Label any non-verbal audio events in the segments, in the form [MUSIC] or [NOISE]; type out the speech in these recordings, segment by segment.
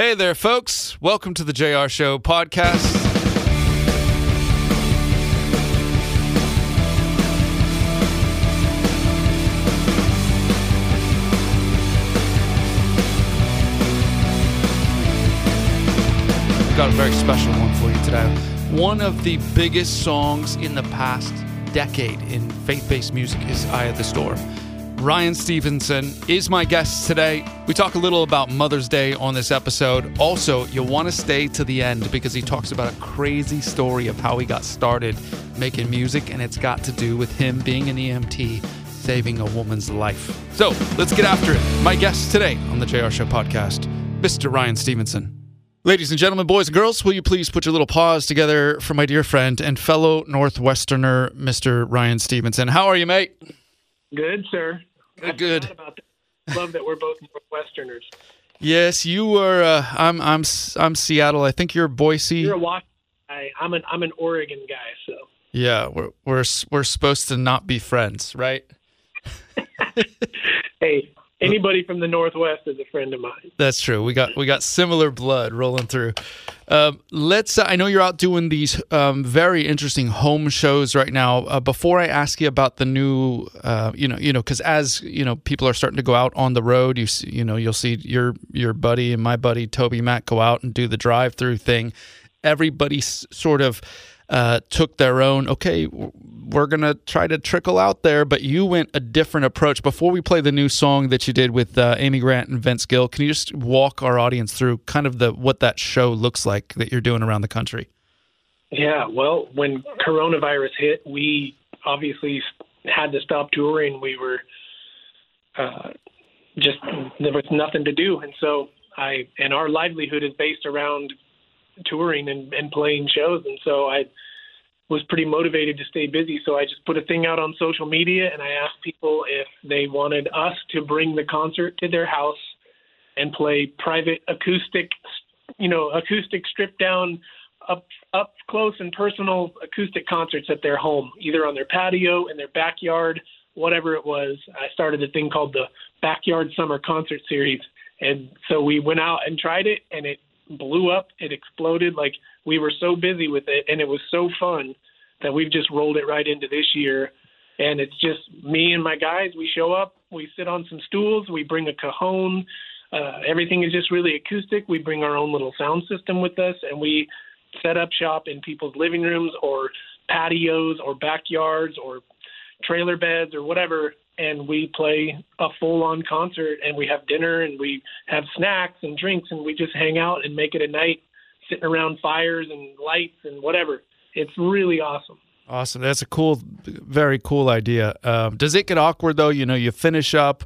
Hey there, folks. Welcome to the JAYAR Show podcast. We've got a very special one for you today. One of the biggest songs in the past decade in faith based music is Eye of the Storm. Ryan Stevenson is my guest today. We talk a little about Mother's Day on this episode. Also, you'll want to stay to the end because he talks about a crazy story of how he got started making music, and it's got to do with him being an EMT saving a woman's life. So let's get after it. My guest today on the JAYAR Show podcast, Mr. Ryan Stevenson. Ladies and gentlemen, boys and girls, will you please put your little paws together for my dear friend and fellow Northwesterner, Mr. Ryan Stevenson? How are you, mate? Good, sir. Good, good. Love that we're both Northwesterners. Yes, you were. Uh, I'm. I'm. I'm Seattle. I think you're Boise. You're a Washington guy. I'm an. I'm an Oregon guy. So. Yeah, we're we're we're supposed to not be friends, right? [LAUGHS] hey, anybody from the Northwest is a friend of mine. That's true. We got we got similar blood rolling through. Um, let's. Uh, I know you're out doing these um, very interesting home shows right now. Uh, before I ask you about the new, uh, you know, you know, because as you know, people are starting to go out on the road. You see, you know, you'll see your your buddy and my buddy Toby Mac go out and do the drive-through thing. Everybody sort of uh, took their own. Okay, we're gonna try to trickle out there, but you went a different approach. Before we play the new song that you did with uh, Amy Grant and Vince Gill, can you just walk our audience through kind of the what that show looks like that you're doing around the country? Yeah, well, when coronavirus hit, we obviously had to stop touring. We were uh, just there was nothing to do, and so I and our livelihood is based around touring and, and playing shows, and so I was pretty motivated to stay busy. So I just put a thing out on social media and I asked people if they wanted us to bring the concert to their house and play private acoustic, you know, acoustic stripped down, up up close and personal acoustic concerts at their home, either on their patio, in their backyard, whatever it was. I started a thing called the Backyard Summer Concert Series. And so we went out and tried it and it blew up. It exploded. Like we were so busy with it, and it was so fun that we've just rolled it right into this year. And it's just me and my guys. We show up, we sit on some stools, we bring a cajon. Uh, everything is just really acoustic. We bring our own little sound system with us, and we set up shop in people's living rooms or patios or backyards or trailer beds or whatever and we play a full on concert and we have dinner and we have snacks and drinks and we just hang out and make it a night sitting around fires and lights and whatever. It's really awesome. Awesome. That's a cool, very cool idea. Um, does it get awkward though? You know, you finish up,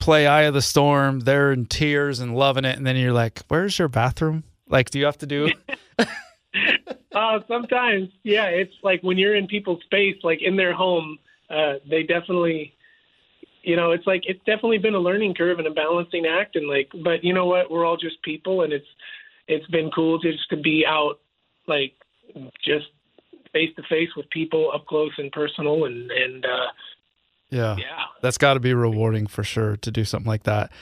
play Eye of the Storm, they're in tears and loving it, and then you're like, "Where's your bathroom?" Like, do you have to do? [LAUGHS] [LAUGHS] uh, sometimes, yeah. It's like when you're in people's space, like in their home, uh, they definitely you know, it's like it's definitely been a learning curve and a balancing act, and like, but you know what? We're all just people, and it's it's been cool just to be out, like, just face to face with people up close and personal, and and uh, yeah, yeah, that's got to be rewarding for sure to do something like that.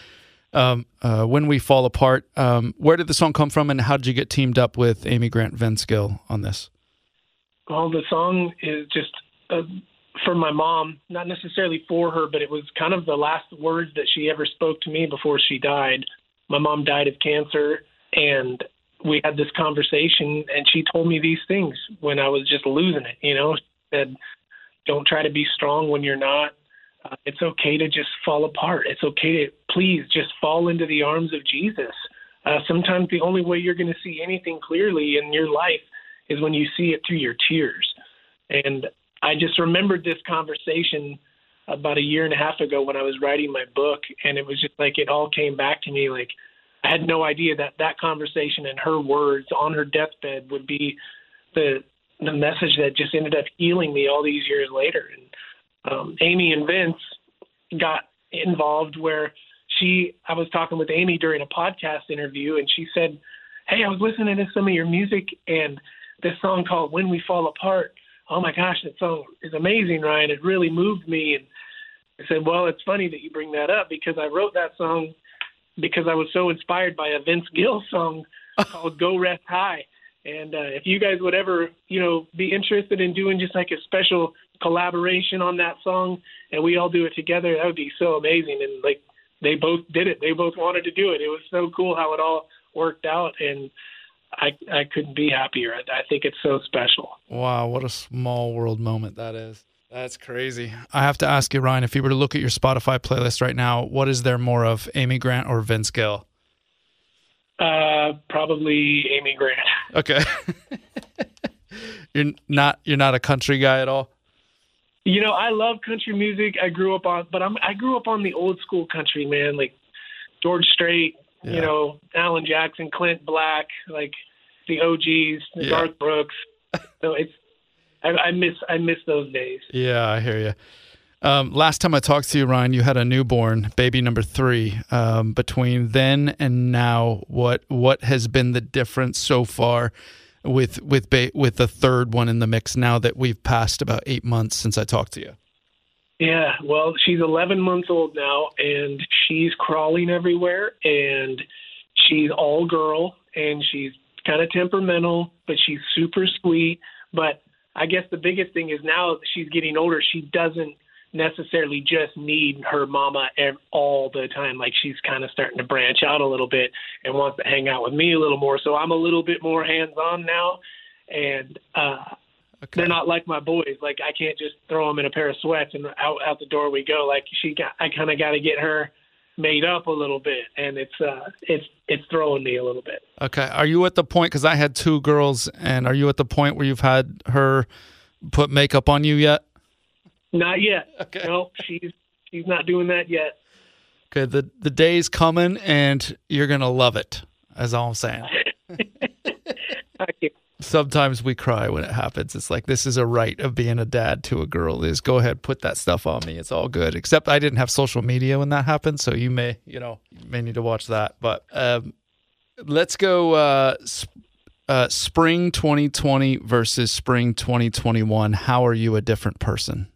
Um, uh, when we fall apart, um, where did the song come from, and how did you get teamed up with Amy Grant Vince Gill on this? Well, the song is just a for my mom, not necessarily for her, but it was kind of the last words that she ever spoke to me before she died. My mom died of cancer, and we had this conversation, and she told me these things when I was just losing it. You know, she said, "Don't try to be strong when you're not. Uh, it's okay to just fall apart. It's okay to please just fall into the arms of Jesus. Uh, sometimes the only way you're going to see anything clearly in your life is when you see it through your tears." And I just remembered this conversation about a year and a half ago when I was writing my book, and it was just like it all came back to me. Like I had no idea that that conversation and her words on her deathbed would be the the message that just ended up healing me all these years later. And um, Amy and Vince got involved where she I was talking with Amy during a podcast interview, and she said, "Hey, I was listening to some of your music and." This song called "When We Fall Apart," oh my gosh, that song is amazing, Ryan. It really moved me. And I said, well, it's funny that you bring that up because I wrote that song because I was so inspired by a Vince Gill song [LAUGHS] called "Go Rest High." And uh, if you guys would ever, you know, be interested in doing just like a special collaboration on that song, and we all do it together, that would be so amazing. And like they both did it, they both wanted to do it. It was so cool how it all worked out, and I I couldn't be happier. I, I think it's so special. Wow, what a small world moment that is. That's crazy. I have to ask you, Ryan, if you were to look at your Spotify playlist right now, what is there more of, Amy Grant or Vince Gill? Uh, probably Amy Grant. [LAUGHS] Okay. you're not you're not a country guy at all. You know, I love country music. I grew up on, but I'm I grew up on the old school country, man, like George Strait, Yeah. you know, Alan Jackson, Clint Black, like the OGs, the Yeah. Garth Brooks. So it's I, I miss I miss those days. Yeah, I hear you. Um, last time I talked to you, Ryan, you had a newborn, baby number three. Um, between then and now, what what has been the difference so far with with ba- with the third one in the mix? Now that we've passed about eight months since I talked to you. Yeah, well, she's 11 months old now, and she's crawling everywhere, and she's all girl, and she's kind of temperamental, but she's super sweet. But I guess the biggest thing is now that she's getting older, she doesn't necessarily just need her mama all the time. Like she's kind of starting to branch out a little bit and wants to hang out with me a little more. So I'm a little bit more hands on now, and uh, Okay. they're not like my boys. Like I can't just throw them in a pair of sweats and out out the door we go. Like she got, I kind of got to get her made up a little bit, and it's uh, it's it's throwing me a little bit. Okay. Are you at the point? Because I had two girls, and are you at the point where you've had her put makeup on you yet? Not yet. [LAUGHS] Okay. No, she's she's not doing that yet. Okay. The the day's coming, and you're gonna love it. That's all I'm saying. [LAUGHS] I can't. Sometimes we cry when it happens. It's like this is a rite of being a dad to a girl is go ahead, put that stuff on me. It's all good. Except I didn't have social media when that happened, so you may, you know, you may need to watch that. But um, let's go uh, sp- uh, spring 2020 versus spring 2021. How are you a different person?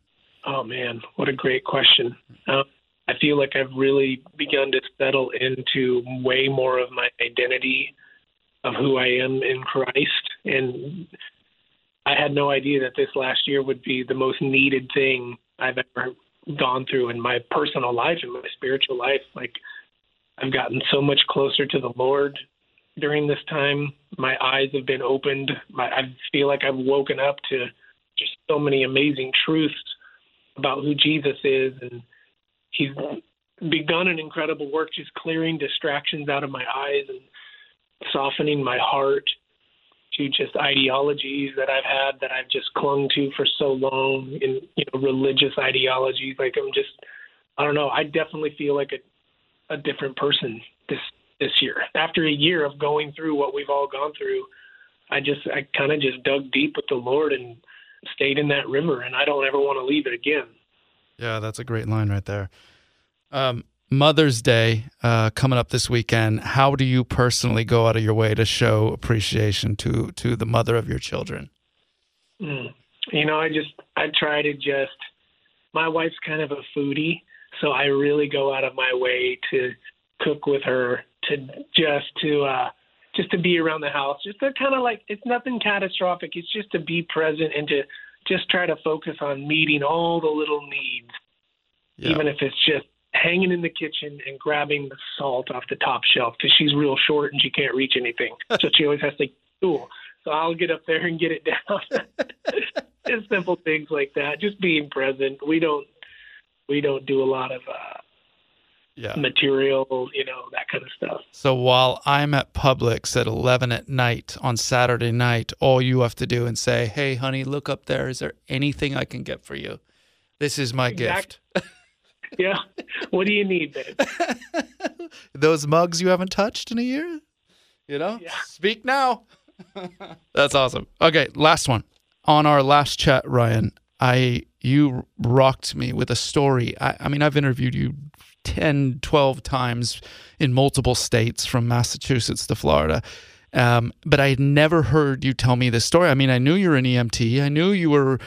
Oh man, what a great question. Um, I feel like I've really begun to settle into way more of my identity of who I am in Christ, and I had no idea that this last year would be the most needed thing I've ever gone through in my personal life and my spiritual life. Like I've gotten so much closer to the Lord during this time. My eyes have been opened. My, I feel like I've woken up to just so many amazing truths about who Jesus is, and He's begun an incredible work just clearing distractions out of my eyes and softening my heart to just ideologies that I've had that I've just clung to for so long in you know religious ideologies. Like I'm just I don't know. I definitely feel like a a different person this this year. After a year of going through what we've all gone through I just I kind of just dug deep with the Lord and stayed in that river and I don't ever want to leave it again. Yeah, that's a great line right there. Um, Mother's Day uh, coming up this weekend. How do you personally go out of your way to show appreciation to to the mother of your children? Mm. You know, I just I try to just. My wife's kind of a foodie, so I really go out of my way to cook with her to just to uh just to be around the house, just to kind of like it's nothing catastrophic. It's just to be present and to just try to focus on meeting all the little needs, Yeah. even if it's just hanging in the kitchen and grabbing the salt off the top shelf because she's real short and she can't reach anything, [LAUGHS] so she always has to stool. So I'll get up there and get it [LAUGHS] down. just simple things like that. Just being present. We don't we don't do a lot of uh, yeah. material, you know, that kind of stuff. So while I'm at Publix at 11 at night on Saturday night, all you have to do and say, "Hey, honey, look up there. Is there anything I can get for you? This is my Exact- gift." Yeah. what do you need, babe? [LAUGHS] Those mugs you haven't touched in a year? You know? Yeah. Speak now. [LAUGHS] That's awesome. Okay, last one. On our last chat, Ryan, I you rocked me with a story. I, I mean, I've interviewed you 10, 12 times in multiple states from Massachusetts to Florida. Um, but I had never heard you tell me this story. I mean, I knew you were an EMT. I knew you were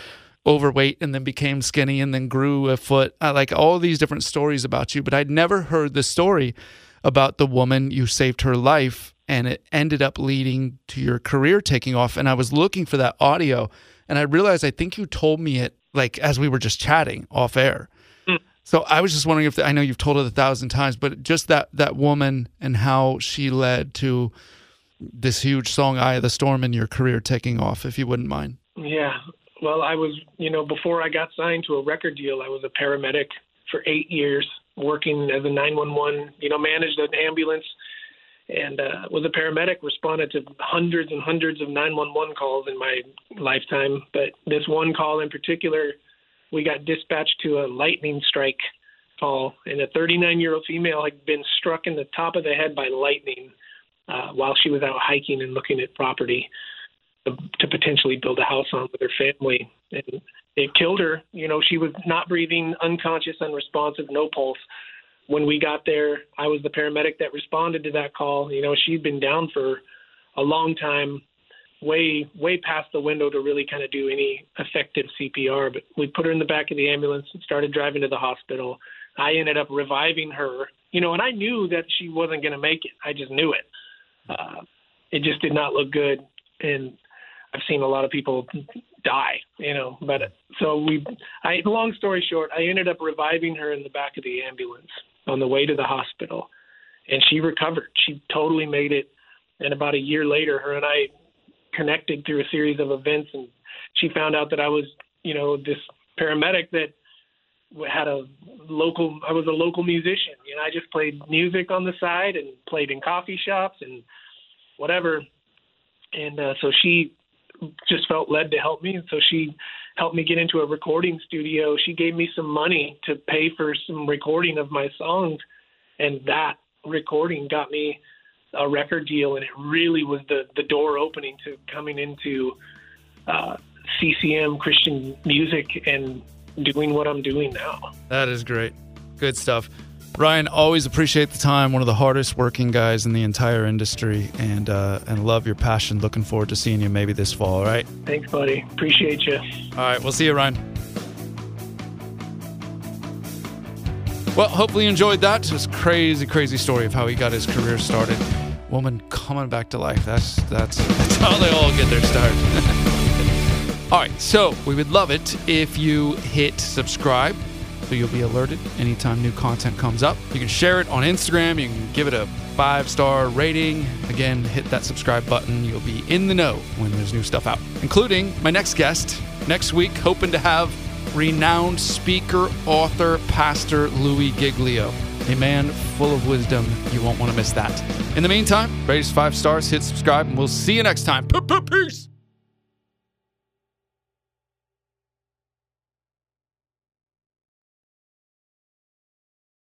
overweight and then became skinny and then grew a foot. I like all these different stories about you, but I'd never heard the story about the woman you saved her life and it ended up leading to your career taking off. And I was looking for that audio and I realized I think you told me it like as we were just chatting off air. Mm. So I was just wondering if I know you've told it a thousand times, but just that that woman and how she led to this huge song "Eye of the Storm" in your career taking off, if you wouldn't mind. Yeah. Well, I was, you know, before I got signed to a record deal, I was a paramedic for eight years, working as a 911. You know, managed an ambulance and uh, was a paramedic. Responded to hundreds and hundreds of 911 calls in my lifetime, but this one call in particular, we got dispatched to a lightning strike call, and a 39-year-old female had been struck in the top of the head by lightning uh, while she was out hiking and looking at property to, potentially build a house on with her family, and it killed her. You know, she was not breathing, unconscious, unresponsive, no pulse when we got there, I was the paramedic that responded to that call. You know, she'd been down for a long time, way way past the window to really kind of do any effective CPR. But we put her in the back of the ambulance and started driving to the hospital. I ended up reviving her. You know, and I knew that she wasn't going to make it. I just knew it. Uh, it just did not look good, and I've seen a lot of people die. You know, but so we. I long story short, I ended up reviving her in the back of the ambulance on the way to the hospital, and she recovered. She totally made it. And about a year later, her and I connected through a series of events, and she found out that I was, you know, this paramedic that had a local. I was a local musician. You know, I just played music on the side and played in coffee shops and whatever. And uh, so she just felt led to help me, and so she helped me get into a recording studio. She gave me some money to pay for some recording of my songs, and that recording got me a record deal, and it really was the the door opening to coming into uh, CCM Christian music and doing what I'm doing now. That is great. Good stuff. Ryan, always appreciate the time. One of the hardest working guys in the entire industry, and uh, and love your passion. Looking forward to seeing you maybe this fall. All right. Thanks, buddy. Appreciate you. All right, we'll see you, Ryan. Well, hopefully you enjoyed that. Just crazy, crazy story of how he got his career started. Woman coming back to life. That's that's [LAUGHS] that's how they all get their start. [LAUGHS] all right, so we would love it if you hit subscribe so you'll be alerted anytime new content comes up. You can share it on Instagram, you can give it a five star rating. Again, hit that subscribe button. You'll be in the know when there's new stuff out, including my next guest next week, hoping to have renowned speaker, author, pastor Louis Giglio. A man full of wisdom. You won't want to miss that. In the meantime, us five stars, hit subscribe, and we'll see you next time. Peace.